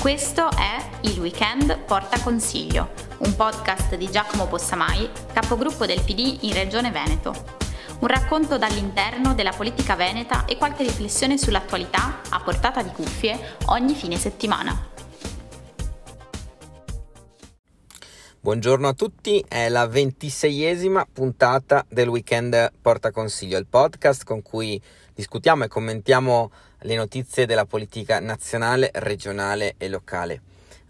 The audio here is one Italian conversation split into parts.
Questo è Il Weekend Porta Consiglio, un podcast di Giacomo Possamai, capogruppo del PD in Regione Veneto. Un racconto dall'interno della politica veneta e qualche riflessione sull'attualità a portata di cuffie ogni fine settimana. Buongiorno a tutti, è la ventiseiesima puntata del Weekend Porta Consiglio, il podcast con cui discutiamo e commentiamo le notizie della politica nazionale, regionale e locale.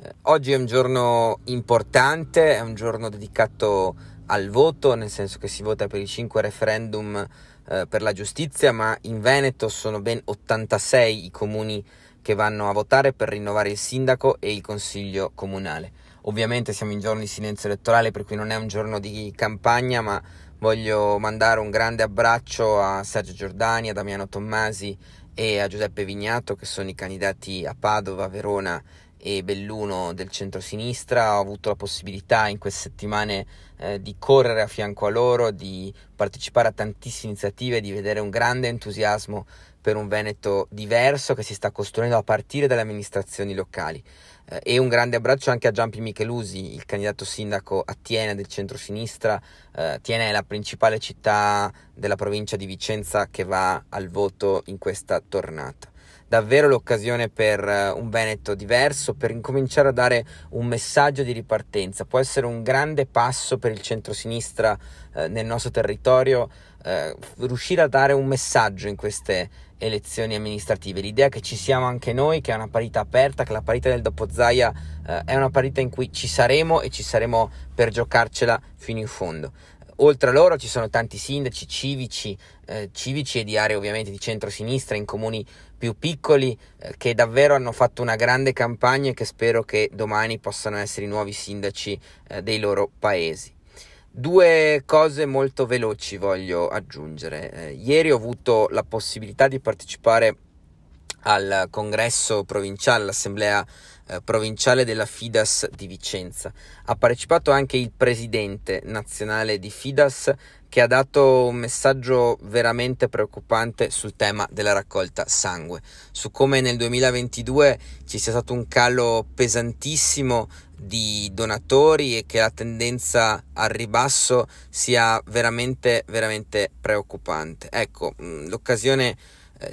Eh, oggi è un giorno importante, è un giorno dedicato al voto, nel senso che si vota per i cinque referendum eh, per la giustizia, ma in Veneto sono ben 86 i comuni che vanno a votare per rinnovare il sindaco e il consiglio comunale. Ovviamente siamo in giorno di silenzio elettorale, per cui non è un giorno di campagna, ma voglio mandare un grande abbraccio a Sergio Giordani, a Damiano Tommasi e a Giuseppe Vignato che sono i candidati a Padova, Verona e Belluno del centro-sinistra. Ho avuto la possibilità in queste settimane eh, di correre a fianco a loro, di partecipare a tantissime iniziative, di vedere un grande entusiasmo per un Veneto diverso che si sta costruendo a partire dalle amministrazioni locali. Eh, e un grande abbraccio anche a Giampi Michelusi, il candidato sindaco a Tiene del centro-sinistra. Eh, Tiene è la principale città della provincia di Vicenza che va al voto in questa tornata davvero l'occasione per uh, un Veneto diverso, per incominciare a dare un messaggio di ripartenza. Può essere un grande passo per il centro-sinistra uh, nel nostro territorio, uh, riuscire a dare un messaggio in queste elezioni amministrative. L'idea che ci siamo anche noi, che è una parità aperta, che la parità del dopo Zaia è una parità in cui ci saremo e ci saremo per giocarcela fino in fondo. Oltre a loro ci sono tanti sindaci civici, eh, civici e di aree ovviamente di centro-sinistra in comuni più piccoli eh, che davvero hanno fatto una grande campagna e che spero che domani possano essere i nuovi sindaci eh, dei loro paesi. Due cose molto veloci voglio aggiungere. Eh, ieri ho avuto la possibilità di partecipare al congresso provinciale, all'assemblea eh, provinciale della Fidas di Vicenza. Ha partecipato anche il presidente nazionale di Fidas che ha dato un messaggio veramente preoccupante sul tema della raccolta sangue, su come nel 2022 ci sia stato un calo pesantissimo di donatori e che la tendenza al ribasso sia veramente veramente preoccupante. Ecco, mm, l'occasione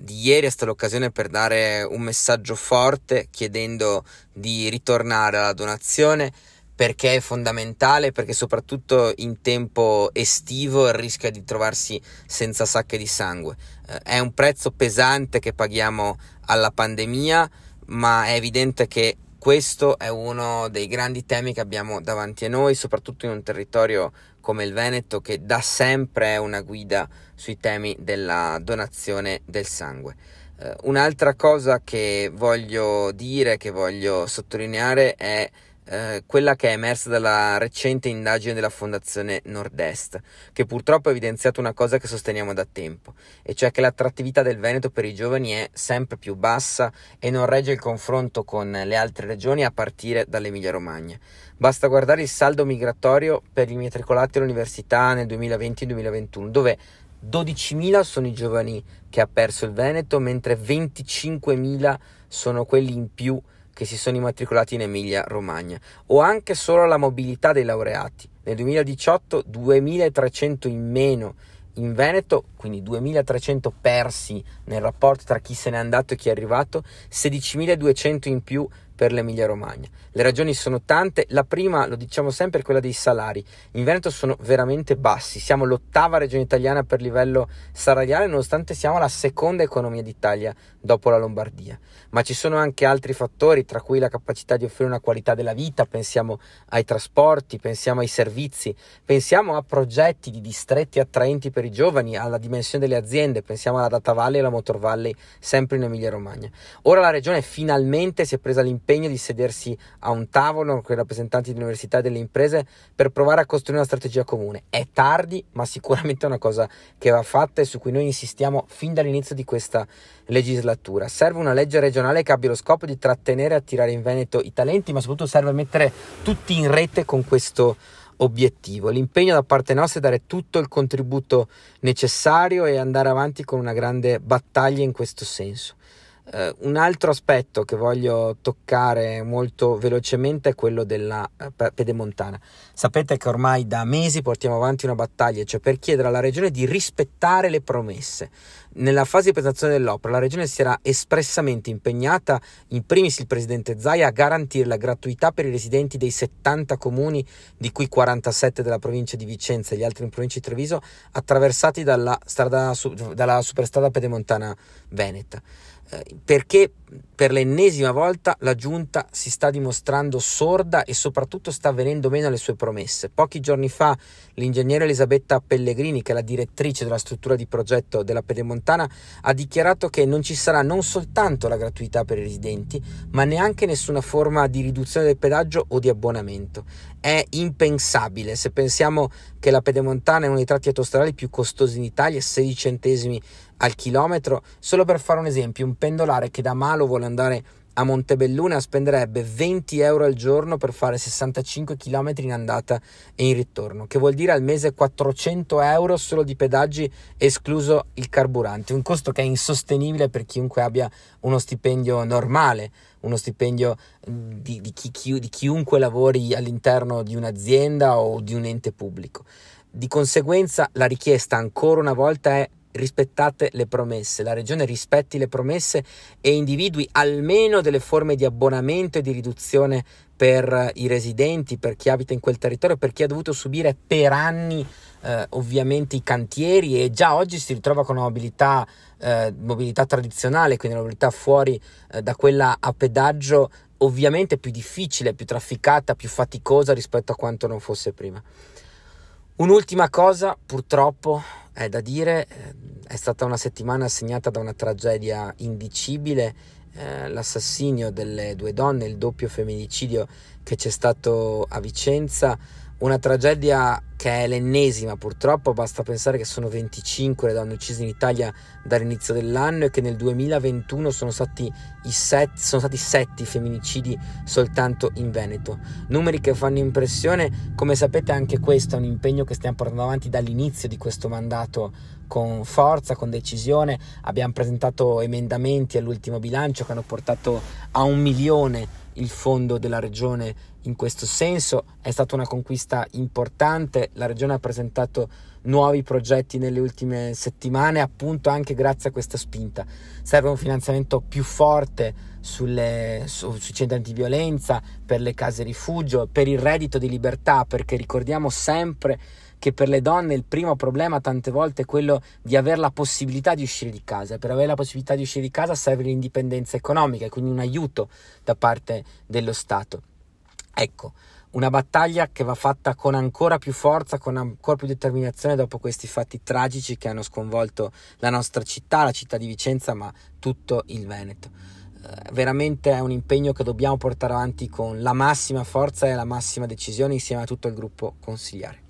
di ieri è stata l'occasione per dare un messaggio forte chiedendo di ritornare alla donazione perché è fondamentale, perché soprattutto in tempo estivo rischia di trovarsi senza sacche di sangue. Eh, è un prezzo pesante che paghiamo alla pandemia, ma è evidente che questo è uno dei grandi temi che abbiamo davanti a noi, soprattutto in un territorio come il Veneto che da sempre è una guida sui temi della donazione del sangue. Uh, un'altra cosa che voglio dire, che voglio sottolineare è eh, quella che è emersa dalla recente indagine della Fondazione Nord-Est, che purtroppo ha evidenziato una cosa che sosteniamo da tempo, e cioè che l'attrattività del Veneto per i giovani è sempre più bassa e non regge il confronto con le altre regioni a partire dall'Emilia Romagna. Basta guardare il saldo migratorio per gli immatricolati all'università nel 2020-2021, dove 12.000 sono i giovani che ha perso il Veneto, mentre 25.000 sono quelli in più che si sono immatricolati in Emilia Romagna, o anche solo la mobilità dei laureati. Nel 2018 2300 in meno in Veneto, quindi 2300 persi nel rapporto tra chi se n'è andato e chi è arrivato, 16200 in più per l'Emilia Romagna. Le ragioni sono tante, la prima, lo diciamo sempre, è quella dei salari. In Veneto sono veramente bassi, siamo l'ottava regione italiana per livello salariale, nonostante siamo la seconda economia d'Italia dopo la Lombardia. Ma ci sono anche altri fattori, tra cui la capacità di offrire una qualità della vita, pensiamo ai trasporti, pensiamo ai servizi, pensiamo a progetti di distretti attraenti per i giovani, alla dimensione delle aziende, pensiamo alla Data Valley e alla Motor Valley, sempre in Emilia Romagna. Ora la regione finalmente si è presa l'impegno l'impegno di sedersi a un tavolo con i rappresentanti delle università e delle imprese per provare a costruire una strategia comune. È tardi, ma sicuramente è una cosa che va fatta e su cui noi insistiamo fin dall'inizio di questa legislatura. Serve una legge regionale che abbia lo scopo di trattenere e attirare in Veneto i talenti, ma soprattutto serve mettere tutti in rete con questo obiettivo. L'impegno da parte nostra è dare tutto il contributo necessario e andare avanti con una grande battaglia in questo senso. Uh, un altro aspetto che voglio toccare molto velocemente è quello della uh, pedemontana. Sapete che ormai da mesi portiamo avanti una battaglia, cioè per chiedere alla Regione di rispettare le promesse. Nella fase di presentazione dell'opera la Regione si era espressamente impegnata, in primis il Presidente Zaia, a garantire la gratuità per i residenti dei 70 comuni, di cui 47 della provincia di Vicenza e gli altri in provincia di Treviso, attraversati dalla, strada, dalla superstrada pedemontana veneta. Eh, perché per l'ennesima volta la giunta si sta dimostrando sorda e soprattutto sta venendo meno alle sue promesse. Pochi giorni fa l'ingegnere Elisabetta Pellegrini, che è la direttrice della struttura di progetto della Pedemontana, ha dichiarato che non ci sarà non soltanto la gratuità per i residenti, ma neanche nessuna forma di riduzione del pedaggio o di abbonamento. È impensabile se pensiamo che la Pedemontana è uno dei tratti autostradali più costosi in Italia, 16 centesimi al chilometro. Solo per fare un esempio, un pendolare che da Malo vuole andare a Montebelluna spenderebbe 20 euro al giorno per fare 65 km in andata e in ritorno, che vuol dire al mese 400 euro solo di pedaggi, escluso il carburante. Un costo che è insostenibile per chiunque abbia uno stipendio normale, uno stipendio di, di, chi, di chiunque lavori all'interno di un'azienda o di un ente pubblico. Di conseguenza la richiesta ancora una volta è rispettate le promesse, la regione rispetti le promesse e individui almeno delle forme di abbonamento e di riduzione per i residenti, per chi abita in quel territorio, per chi ha dovuto subire per anni eh, ovviamente i cantieri e già oggi si ritrova con una mobilità, eh, mobilità tradizionale, quindi una mobilità fuori eh, da quella a pedaggio ovviamente più difficile, più trafficata, più faticosa rispetto a quanto non fosse prima. Un'ultima cosa, purtroppo, è da dire, eh, è stata una settimana segnata da una tragedia indicibile, eh, l'assassinio delle due donne, il doppio femminicidio che c'è stato a Vicenza, una tragedia che è l'ennesima purtroppo, basta pensare che sono 25 le donne uccise in Italia dall'inizio dell'anno e che nel 2021 sono stati, i set, sono stati 7 femminicidi soltanto in Veneto. Numeri che fanno impressione, come sapete anche questo è un impegno che stiamo portando avanti dall'inizio di questo mandato con forza, con decisione, abbiamo presentato emendamenti all'ultimo bilancio che hanno portato a un milione il fondo della regione in questo senso, è stata una conquista importante, la regione ha presentato nuovi progetti nelle ultime settimane appunto anche grazie a questa spinta. Serve un finanziamento più forte sulle, su, sui centri antiviolenza, per le case rifugio, per il reddito di libertà, perché ricordiamo sempre che per le donne il primo problema tante volte è quello di avere la possibilità di uscire di casa. Per avere la possibilità di uscire di casa serve l'indipendenza economica e quindi un aiuto da parte dello Stato. Ecco, una battaglia che va fatta con ancora più forza, con ancora più determinazione dopo questi fatti tragici che hanno sconvolto la nostra città, la città di Vicenza, ma tutto il Veneto. Eh, veramente è un impegno che dobbiamo portare avanti con la massima forza e la massima decisione insieme a tutto il gruppo consigliare.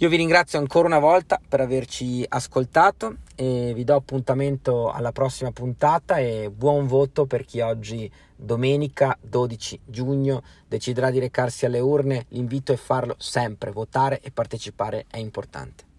Io vi ringrazio ancora una volta per averci ascoltato e vi do appuntamento alla prossima puntata e buon voto per chi oggi domenica 12 giugno deciderà di recarsi alle urne. L'invito è farlo sempre, votare e partecipare è importante.